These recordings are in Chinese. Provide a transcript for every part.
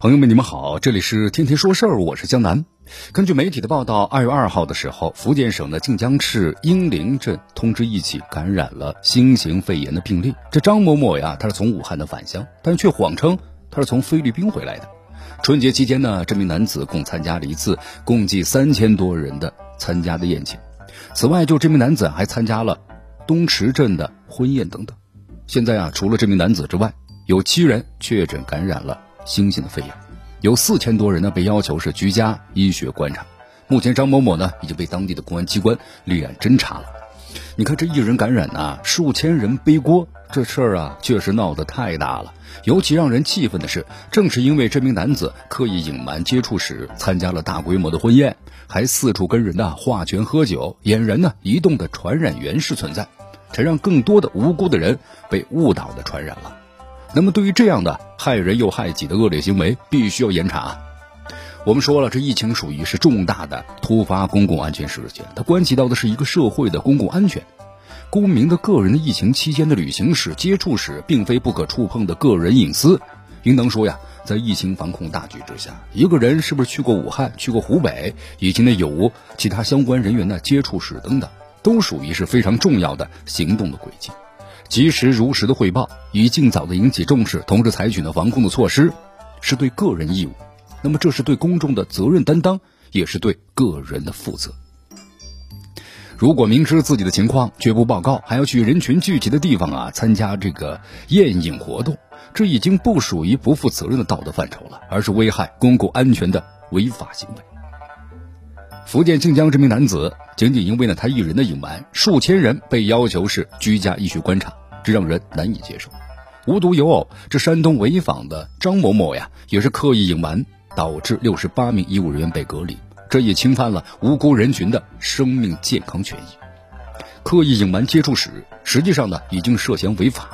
朋友们，你们好，这里是天天说事儿，我是江南。根据媒体的报道，二月二号的时候，福建省的晋江市英灵镇通知一起感染了新型肺炎的病例。这张某某呀，他是从武汉的返乡，但却谎称他是从菲律宾回来的。春节期间呢，这名男子共参加了一次共计三千多人的参加的宴请。此外，就这名男子还参加了东池镇的婚宴等等。现在啊，除了这名男子之外，有七人确诊感染了。新型的肺炎，有四千多人呢被要求是居家医学观察。目前张某某呢已经被当地的公安机关立案侦查了。你看这一人感染呐，数千人背锅，这事儿啊确实闹得太大了。尤其让人气愤的是，正是因为这名男子刻意隐瞒接触史，参加了大规模的婚宴，还四处跟人呐划拳喝酒，俨然呢移动的传染源是存在，才让更多的无辜的人被误导的传染了。那么，对于这样的害人又害己的恶劣行为，必须要严查。我们说了，这疫情属于是重大的突发公共安全事件，它关系到的是一个社会的公共安全。公民的个人的疫情期间的旅行史、接触史，并非不可触碰的个人隐私。应当说呀，在疫情防控大局之下，一个人是不是去过武汉、去过湖北，以及呢有无其他相关人员的接触史等等，都属于是非常重要的行动的轨迹。及时如实的汇报，以尽早的引起重视，同时采取呢防控的措施，是对个人义务。那么这是对公众的责任担当，也是对个人的负责。如果明知自己的情况绝不报告，还要去人群聚集的地方啊参加这个宴饮活动，这已经不属于不负责任的道德范畴了，而是危害公共安全的违法行为。福建晋江这名男子，仅仅因为呢他一人的隐瞒，数千人被要求是居家医学观察。这让人难以接受。无独有偶，这山东潍坊的张某某呀，也是刻意隐瞒，导致六十八名医务人员被隔离，这也侵犯了无辜人群的生命健康权益。刻意隐瞒接触史，实际上呢，已经涉嫌违法。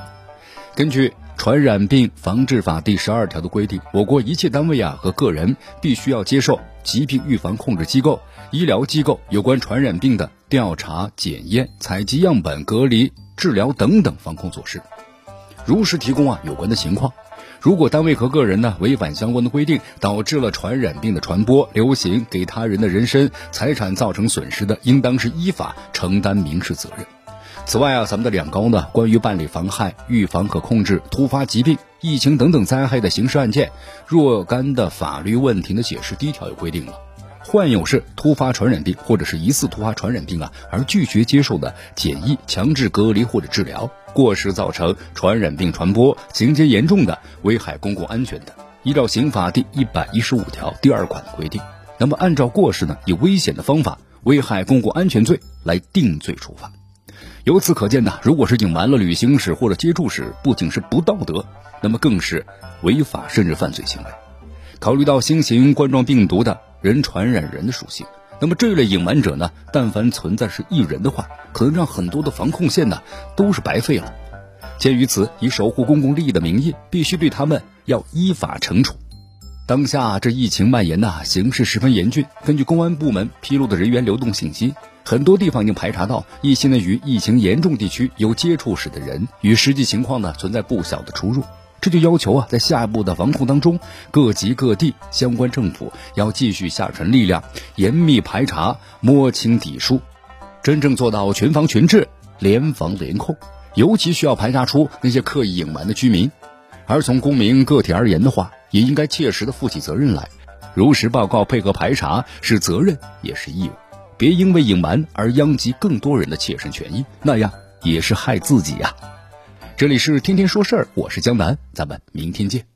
根据《传染病防治法》第十二条的规定，我国一切单位啊和个人必须要接受疾病预防控制机构、医疗机构有关传染病的调查、检验、采集样本、隔离。治疗等等防控措施，如实提供啊有关的情况。如果单位和个人呢违反相关的规定，导致了传染病的传播、流行，给他人的人身、财产造成损失的，应当是依法承担民事责任。此外啊，咱们的两高呢关于办理妨害、预防和控制突发疾病、疫情等等灾害的刑事案件若干的法律问题的解释第一条有规定了。患有是突发传染病或者是疑似突发传染病啊，而拒绝接受的检疫、强制隔离或者治疗，过失造成传染病传播，情节严重的，危害公共安全的，依照刑法第一百一十五条第二款的规定，那么按照过失呢，以危险的方法危害公共安全罪来定罪处罚。由此可见呢，如果是隐瞒了旅行史或者接触史，不仅是不道德，那么更是违法甚至犯罪行为。考虑到新型冠状病毒的。人传染人的属性，那么这类隐瞒者呢？但凡存在是一人的话，可能让很多的防控线呢都是白费了。鉴于此，以守护公共利益的名义，必须对他们要依法惩处。当下这疫情蔓延呐，形势十分严峻。根据公安部门披露的人员流动信息，很多地方已经排查到一些呢与疫情严重地区有接触史的人，与实际情况呢存在不小的出入。这就要求啊，在下一步的防控当中，各级各地相关政府要继续下沉力量，严密排查，摸清底数，真正做到全防全治、联防联控。尤其需要排查出那些刻意隐瞒的居民。而从公民个体而言的话，也应该切实的负起责任来，如实报告、配合排查是责任也是义务，别因为隐瞒而殃及更多人的切身权益，那样也是害自己呀。这里是天天说事儿，我是江南，咱们明天见。